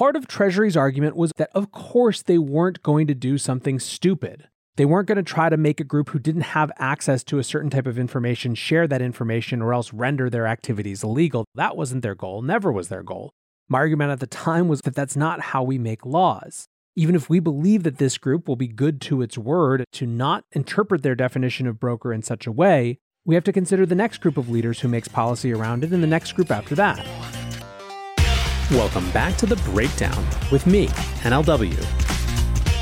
part of Treasury's argument was that, of course, they weren't going to do something stupid. They weren't going to try to make a group who didn't have access to a certain type of information share that information or else render their activities illegal. That wasn't their goal, never was their goal. My argument at the time was that that's not how we make laws. Even if we believe that this group will be good to its word to not interpret their definition of broker in such a way, we have to consider the next group of leaders who makes policy around it and the next group after that. Welcome back to The Breakdown with me, NLW.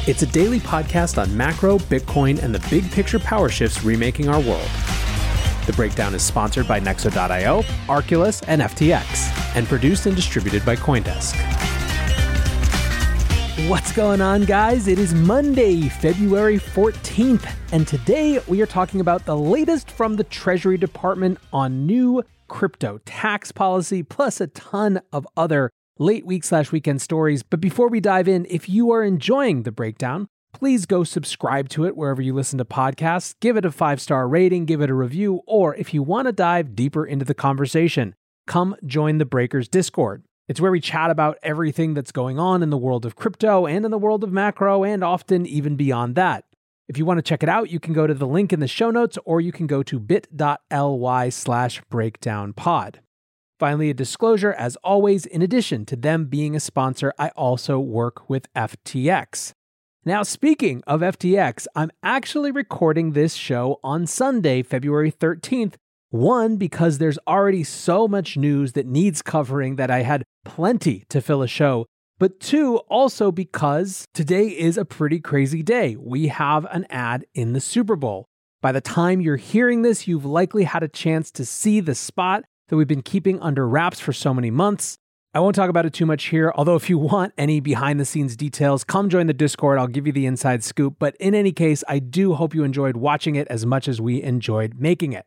It's a daily podcast on macro, Bitcoin, and the big picture power shifts remaking our world. The Breakdown is sponsored by Nexo.io, Arculus, and FTX, and produced and distributed by Coindesk. What's going on, guys? It is Monday, February 14th, and today we are talking about the latest from the Treasury Department on new crypto tax policy, plus a ton of other late week slash weekend stories. But before we dive in, if you are enjoying the breakdown, please go subscribe to it wherever you listen to podcasts, give it a five star rating, give it a review, or if you want to dive deeper into the conversation, come join the Breakers Discord. It's where we chat about everything that's going on in the world of crypto and in the world of macro, and often even beyond that. If you want to check it out, you can go to the link in the show notes or you can go to bit.ly slash breakdownpod. Finally, a disclosure as always, in addition to them being a sponsor, I also work with FTX. Now, speaking of FTX, I'm actually recording this show on Sunday, February 13th, one, because there's already so much news that needs covering that I had plenty to fill a show. But two, also because today is a pretty crazy day. We have an ad in the Super Bowl. By the time you're hearing this, you've likely had a chance to see the spot that we've been keeping under wraps for so many months. I won't talk about it too much here, although if you want any behind the scenes details, come join the Discord. I'll give you the inside scoop. But in any case, I do hope you enjoyed watching it as much as we enjoyed making it.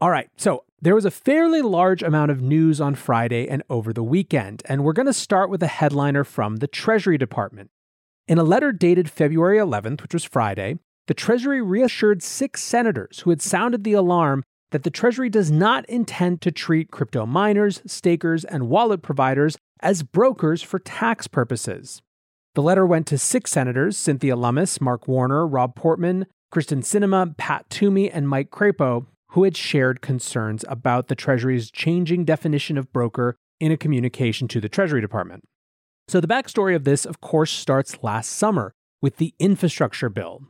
All right, so there was a fairly large amount of news on Friday and over the weekend, and we're going to start with a headliner from the Treasury Department. In a letter dated February 11th, which was Friday, the Treasury reassured six senators who had sounded the alarm that the Treasury does not intend to treat crypto miners, stakers, and wallet providers as brokers for tax purposes. The letter went to six senators Cynthia Lummis, Mark Warner, Rob Portman, Kyrsten Sinema, Pat Toomey, and Mike Crapo, who had shared concerns about the Treasury's changing definition of broker in a communication to the Treasury Department. So, the backstory of this, of course, starts last summer with the infrastructure bill.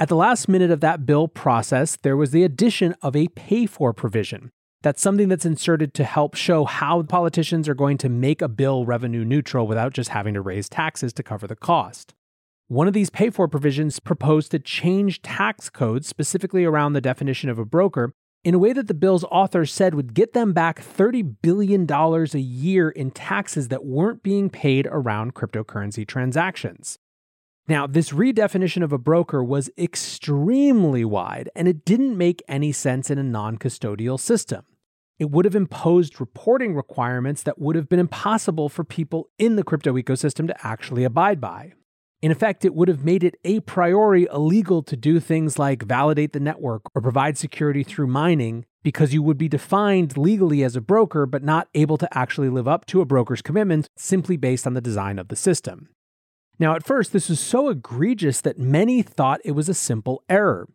At the last minute of that bill process, there was the addition of a pay for provision. That's something that's inserted to help show how politicians are going to make a bill revenue neutral without just having to raise taxes to cover the cost. One of these pay for provisions proposed to change tax codes specifically around the definition of a broker in a way that the bill's authors said would get them back $30 billion a year in taxes that weren't being paid around cryptocurrency transactions. Now, this redefinition of a broker was extremely wide, and it didn't make any sense in a non custodial system. It would have imposed reporting requirements that would have been impossible for people in the crypto ecosystem to actually abide by. In effect, it would have made it a priori illegal to do things like validate the network or provide security through mining because you would be defined legally as a broker but not able to actually live up to a broker's commitment simply based on the design of the system. Now, at first, this was so egregious that many thought it was a simple error.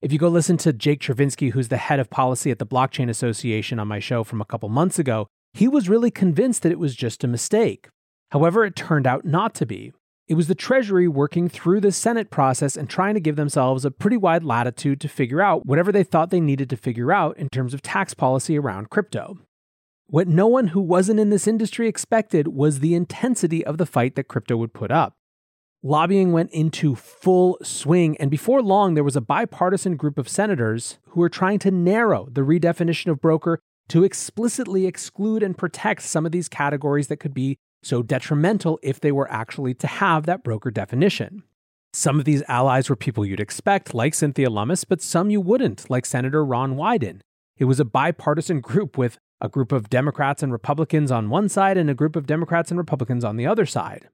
If you go listen to Jake Chervinsky, who's the head of policy at the Blockchain Association on my show from a couple months ago, he was really convinced that it was just a mistake. However, it turned out not to be. It was the Treasury working through the Senate process and trying to give themselves a pretty wide latitude to figure out whatever they thought they needed to figure out in terms of tax policy around crypto. What no one who wasn't in this industry expected was the intensity of the fight that crypto would put up. Lobbying went into full swing, and before long, there was a bipartisan group of senators who were trying to narrow the redefinition of broker to explicitly exclude and protect some of these categories that could be so detrimental if they were actually to have that broker definition. Some of these allies were people you'd expect, like Cynthia Lummis, but some you wouldn't, like Senator Ron Wyden. It was a bipartisan group with a group of Democrats and Republicans on one side and a group of Democrats and Republicans on the other side.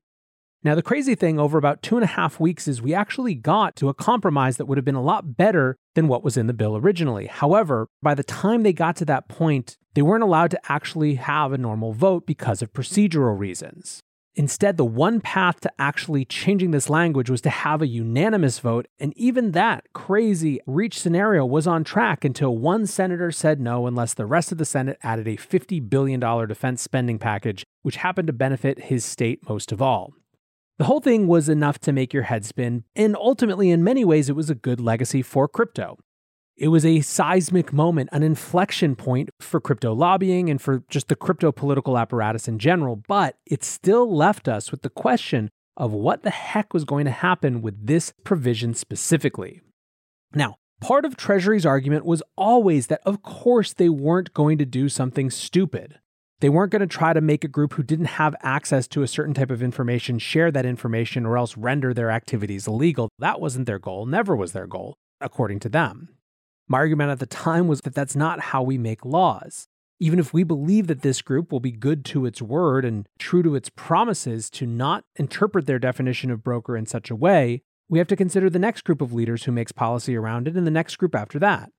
Now, the crazy thing over about two and a half weeks is we actually got to a compromise that would have been a lot better than what was in the bill originally. However, by the time they got to that point, they weren't allowed to actually have a normal vote because of procedural reasons. Instead, the one path to actually changing this language was to have a unanimous vote, and even that crazy reach scenario was on track until one senator said no unless the rest of the Senate added a $50 billion defense spending package, which happened to benefit his state most of all. The whole thing was enough to make your head spin, and ultimately, in many ways, it was a good legacy for crypto. It was a seismic moment, an inflection point for crypto lobbying and for just the crypto political apparatus in general, but it still left us with the question of what the heck was going to happen with this provision specifically. Now, part of Treasury's argument was always that, of course, they weren't going to do something stupid. They weren't going to try to make a group who didn't have access to a certain type of information share that information or else render their activities illegal. That wasn't their goal, never was their goal, according to them. My argument at the time was that that's not how we make laws. Even if we believe that this group will be good to its word and true to its promises to not interpret their definition of broker in such a way, we have to consider the next group of leaders who makes policy around it and the next group after that.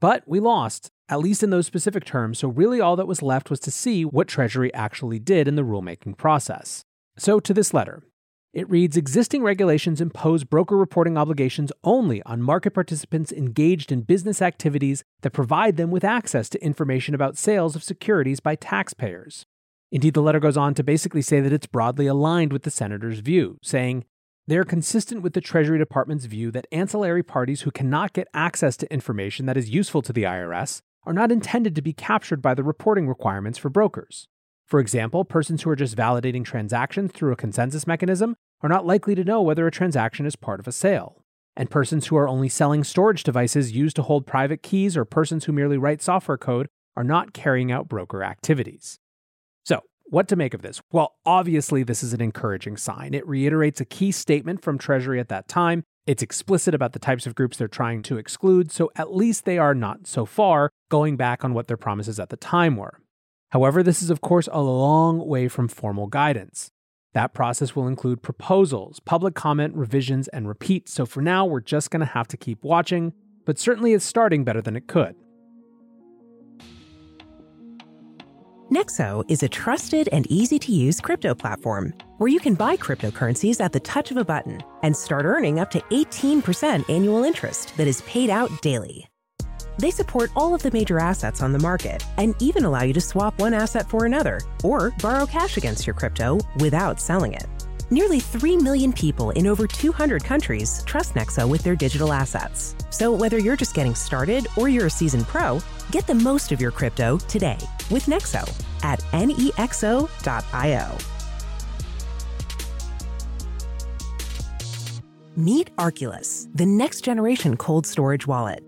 But we lost, at least in those specific terms, so really all that was left was to see what Treasury actually did in the rulemaking process. So to this letter. It reads Existing regulations impose broker reporting obligations only on market participants engaged in business activities that provide them with access to information about sales of securities by taxpayers. Indeed, the letter goes on to basically say that it's broadly aligned with the senator's view, saying, they are consistent with the Treasury Department's view that ancillary parties who cannot get access to information that is useful to the IRS are not intended to be captured by the reporting requirements for brokers. For example, persons who are just validating transactions through a consensus mechanism are not likely to know whether a transaction is part of a sale. And persons who are only selling storage devices used to hold private keys or persons who merely write software code are not carrying out broker activities. So, what to make of this? Well, obviously, this is an encouraging sign. It reiterates a key statement from Treasury at that time. It's explicit about the types of groups they're trying to exclude, so at least they are not so far going back on what their promises at the time were. However, this is, of course, a long way from formal guidance. That process will include proposals, public comment, revisions, and repeats, so for now, we're just going to have to keep watching, but certainly it's starting better than it could. Nexo is a trusted and easy to use crypto platform where you can buy cryptocurrencies at the touch of a button and start earning up to 18% annual interest that is paid out daily. They support all of the major assets on the market and even allow you to swap one asset for another or borrow cash against your crypto without selling it. Nearly 3 million people in over 200 countries trust Nexo with their digital assets. So whether you're just getting started or you're a seasoned pro, get the most of your crypto today with Nexo at nexo.io. Meet Arculus, the next generation cold storage wallet.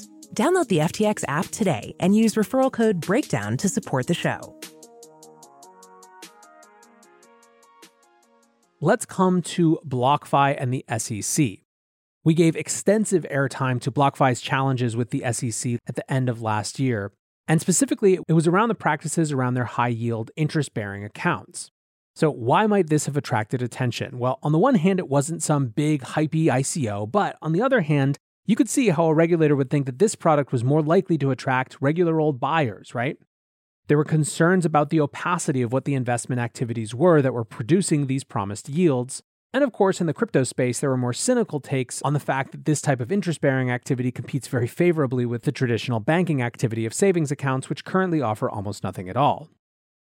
Download the FTX app today and use referral code BREAKDOWN to support the show. Let's come to BlockFi and the SEC. We gave extensive airtime to BlockFi's challenges with the SEC at the end of last year, and specifically, it was around the practices around their high yield interest bearing accounts. So, why might this have attracted attention? Well, on the one hand, it wasn't some big, hypey ICO, but on the other hand, you could see how a regulator would think that this product was more likely to attract regular old buyers, right? There were concerns about the opacity of what the investment activities were that were producing these promised yields. And of course, in the crypto space, there were more cynical takes on the fact that this type of interest bearing activity competes very favorably with the traditional banking activity of savings accounts, which currently offer almost nothing at all.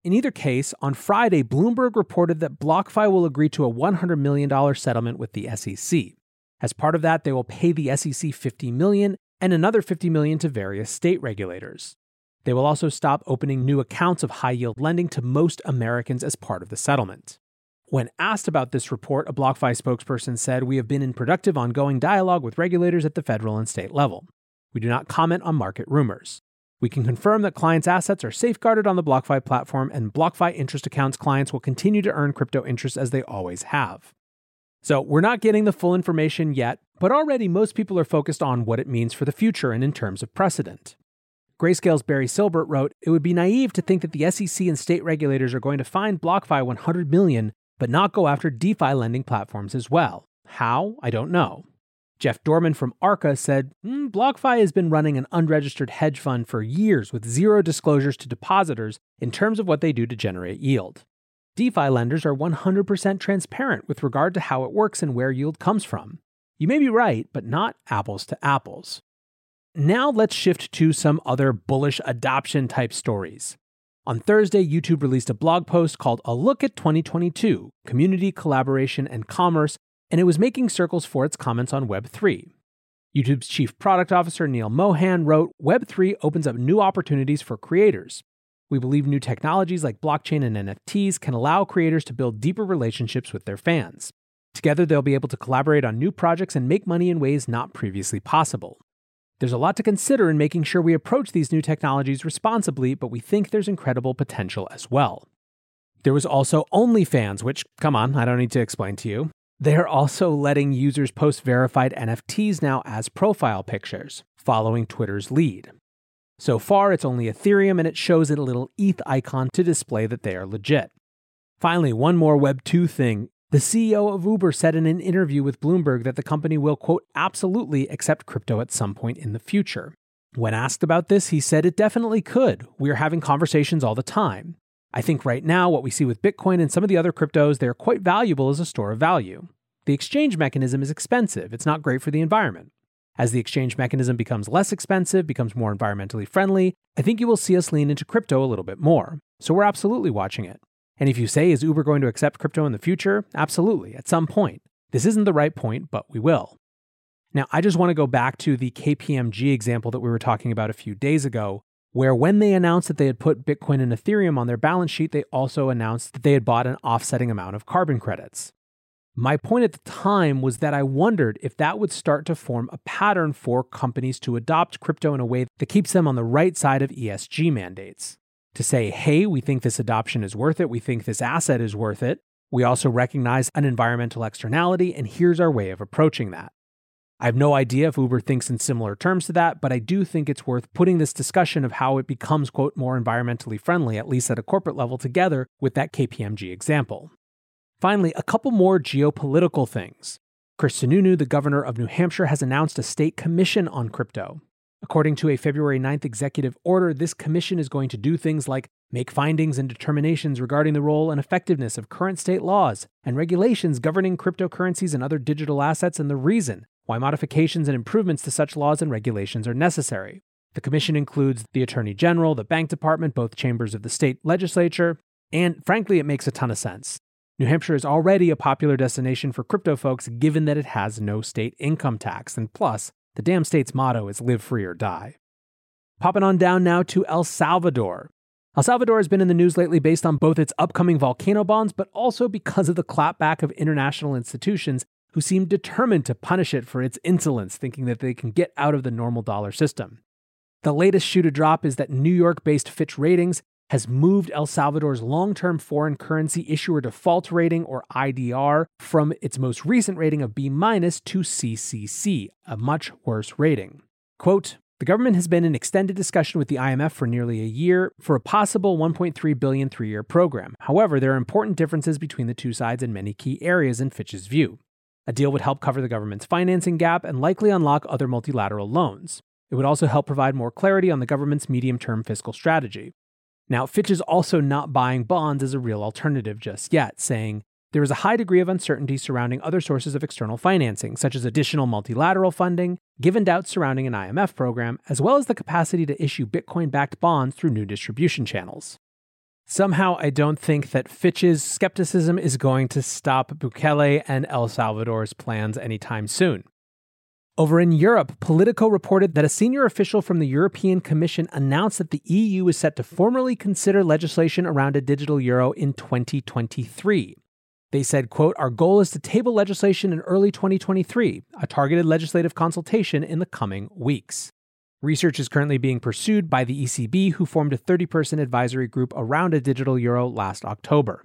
In either case, on Friday, Bloomberg reported that BlockFi will agree to a $100 million settlement with the SEC. As part of that, they will pay the SEC 50 million and another 50 million to various state regulators. They will also stop opening new accounts of high yield lending to most Americans as part of the settlement. When asked about this report, a BlockFi spokesperson said, We have been in productive ongoing dialogue with regulators at the federal and state level. We do not comment on market rumors. We can confirm that clients' assets are safeguarded on the BlockFi platform, and BlockFi interest accounts clients will continue to earn crypto interest as they always have. So, we're not getting the full information yet, but already most people are focused on what it means for the future and in terms of precedent. Grayscale's Barry Silbert wrote, "It would be naive to think that the SEC and state regulators are going to find BlockFi 100 million but not go after DeFi lending platforms as well. How? I don't know." Jeff Dorman from Arca said mm, BlockFi has been running an unregistered hedge fund for years with zero disclosures to depositors in terms of what they do to generate yield. DeFi lenders are 100% transparent with regard to how it works and where yield comes from. You may be right, but not apples to apples. Now let's shift to some other bullish adoption type stories. On Thursday, YouTube released a blog post called A Look at 2022 Community, Collaboration, and Commerce and it was making circles for its comments on Web3. YouTube's chief product officer, Neal Mohan, wrote Web3 opens up new opportunities for creators. We believe new technologies like blockchain and NFTs can allow creators to build deeper relationships with their fans. Together, they'll be able to collaborate on new projects and make money in ways not previously possible. There's a lot to consider in making sure we approach these new technologies responsibly, but we think there's incredible potential as well. There was also OnlyFans, which, come on, I don't need to explain to you. They're also letting users post verified NFTs now as profile pictures, following Twitter's lead. So far, it's only Ethereum and it shows it a little ETH icon to display that they are legit. Finally, one more Web 2 thing. The CEO of Uber said in an interview with Bloomberg that the company will, quote, absolutely accept crypto at some point in the future. When asked about this, he said it definitely could. We are having conversations all the time. I think right now, what we see with Bitcoin and some of the other cryptos, they're quite valuable as a store of value. The exchange mechanism is expensive, it's not great for the environment. As the exchange mechanism becomes less expensive, becomes more environmentally friendly, I think you will see us lean into crypto a little bit more. So we're absolutely watching it. And if you say, is Uber going to accept crypto in the future? Absolutely, at some point. This isn't the right point, but we will. Now, I just want to go back to the KPMG example that we were talking about a few days ago, where when they announced that they had put Bitcoin and Ethereum on their balance sheet, they also announced that they had bought an offsetting amount of carbon credits. My point at the time was that I wondered if that would start to form a pattern for companies to adopt crypto in a way that keeps them on the right side of ESG mandates. To say, hey, we think this adoption is worth it, we think this asset is worth it. We also recognize an environmental externality, and here's our way of approaching that. I have no idea if Uber thinks in similar terms to that, but I do think it's worth putting this discussion of how it becomes, quote, more environmentally friendly, at least at a corporate level, together with that KPMG example. Finally, a couple more geopolitical things. Chris Sununu, the governor of New Hampshire, has announced a state commission on crypto. According to a February 9th executive order, this commission is going to do things like make findings and determinations regarding the role and effectiveness of current state laws and regulations governing cryptocurrencies and other digital assets and the reason why modifications and improvements to such laws and regulations are necessary. The commission includes the Attorney General, the Bank Department, both chambers of the state legislature, and frankly, it makes a ton of sense. New Hampshire is already a popular destination for crypto folks given that it has no state income tax, and plus, the damn state's motto is live free or die. Popping on down now to El Salvador. El Salvador has been in the news lately based on both its upcoming volcano bonds, but also because of the clapback of international institutions who seem determined to punish it for its insolence, thinking that they can get out of the normal dollar system. The latest shoe to drop is that New York based Fitch Ratings has moved El Salvador's long term foreign currency issuer default rating, or IDR, from its most recent rating of B minus to CCC, a much worse rating. Quote, the government has been in extended discussion with the IMF for nearly a year for a possible 1.3 billion three-year program. However, there are important differences between the two sides in many key areas in Fitch's view. A deal would help cover the government's financing gap and likely unlock other multilateral loans. It would also help provide more clarity on the government's medium term fiscal strategy. Now, Fitch is also not buying bonds as a real alternative just yet, saying, there is a high degree of uncertainty surrounding other sources of external financing, such as additional multilateral funding, given doubts surrounding an IMF program, as well as the capacity to issue Bitcoin backed bonds through new distribution channels. Somehow, I don't think that Fitch's skepticism is going to stop Bukele and El Salvador's plans anytime soon. Over in Europe, Politico reported that a senior official from the European Commission announced that the EU is set to formally consider legislation around a digital euro in 2023. They said, quote, our goal is to table legislation in early 2023, a targeted legislative consultation in the coming weeks. Research is currently being pursued by the ECB, who formed a 30 person advisory group around a digital euro last October.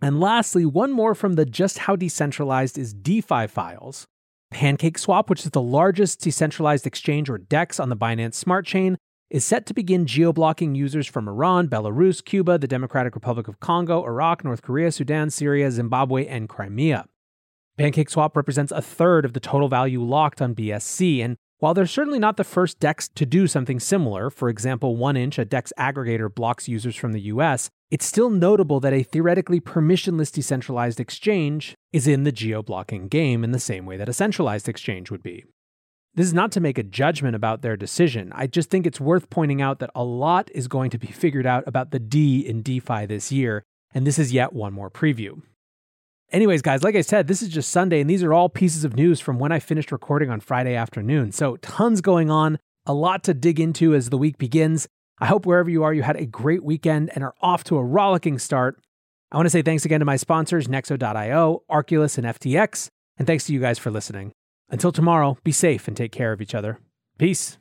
And lastly, one more from the Just How Decentralized is DeFi files. PancakeSwap, which is the largest decentralized exchange or DEX on the Binance Smart Chain, is set to begin geo-blocking users from Iran, Belarus, Cuba, the Democratic Republic of Congo, Iraq, North Korea, Sudan, Syria, Zimbabwe, and Crimea. PancakeSwap represents a third of the total value locked on BSC, and while they're certainly not the first DEX to do something similar, for example, 1inch, a DEX aggregator, blocks users from the US, it's still notable that a theoretically permissionless decentralized exchange is in the geo blocking game in the same way that a centralized exchange would be. This is not to make a judgment about their decision. I just think it's worth pointing out that a lot is going to be figured out about the D in DeFi this year, and this is yet one more preview. Anyways, guys, like I said, this is just Sunday, and these are all pieces of news from when I finished recording on Friday afternoon. So, tons going on, a lot to dig into as the week begins. I hope wherever you are, you had a great weekend and are off to a rollicking start. I want to say thanks again to my sponsors, Nexo.io, Arculus, and FTX, and thanks to you guys for listening. Until tomorrow, be safe and take care of each other. Peace.